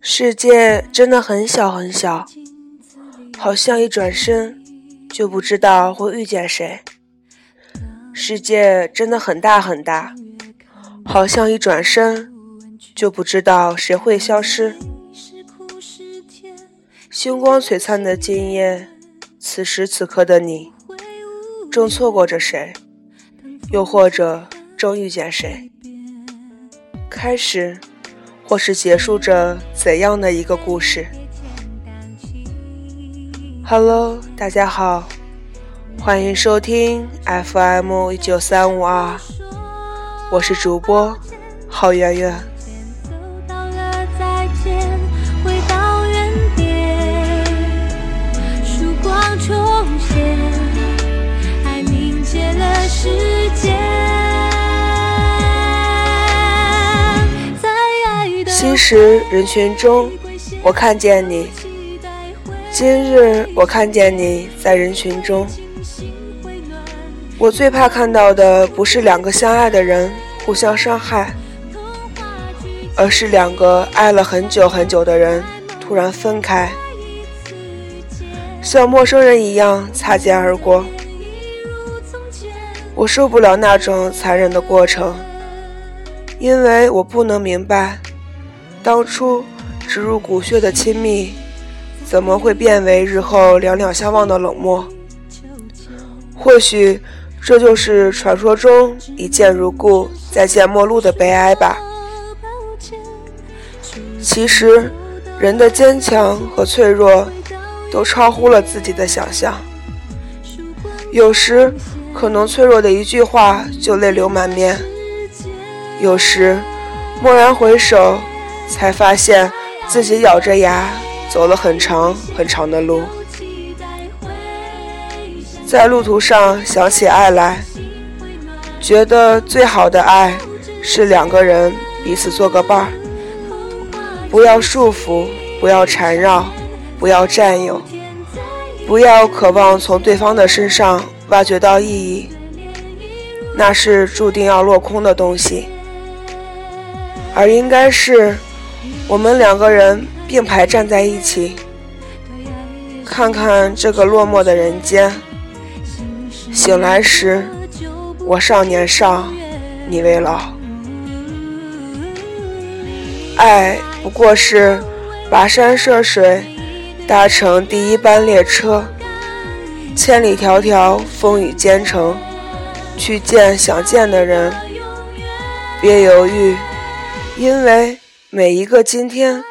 世界真的很小很小好像一转身就不知道会遇见谁。世界真的很大很大好像一转身就不知道谁会消失。星光璀璨的今夜，此时此刻的你，正错过着谁，又或者正遇见谁？开始。或是结束着怎样的一个故事？Hello，大家好，欢迎收听 FM 一九三五二，我是主播郝圆圆。其实人群中，我看见你。今日我看见你在人群中。我最怕看到的不是两个相爱的人互相伤害，而是两个爱了很久很久的人突然分开，像陌生人一样擦肩而过。我受不了那种残忍的过程，因为我不能明白。当初植入骨血的亲密，怎么会变为日后两两相望的冷漠？或许这就是传说中一见如故，再见陌路的悲哀吧。其实，人的坚强和脆弱，都超乎了自己的想象。有时，可能脆弱的一句话就泪流满面；有时，蓦然回首。才发现自己咬着牙走了很长很长的路，在路途上想起爱来，觉得最好的爱是两个人彼此做个伴儿，不要束缚，不要缠绕，不要占有，不要渴望从对方的身上挖掘到意义，那是注定要落空的东西，而应该是。我们两个人并排站在一起，看看这个落寞的人间。醒来时，我尚年少，你未老。爱不过是跋山涉水，搭乘第一班列车，千里迢迢，风雨兼程，去见想见的人。别犹豫，因为。每一个今天，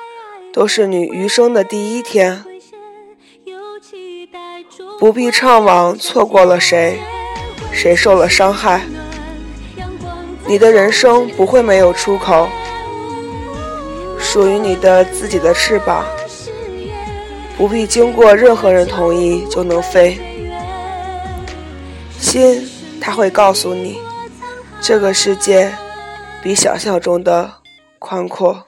都是你余生的第一天。不必怅惘错过了谁，谁受了伤害。你的人生不会没有出口，属于你的自己的翅膀，不必经过任何人同意就能飞。心，它会告诉你，这个世界比想象中的宽阔。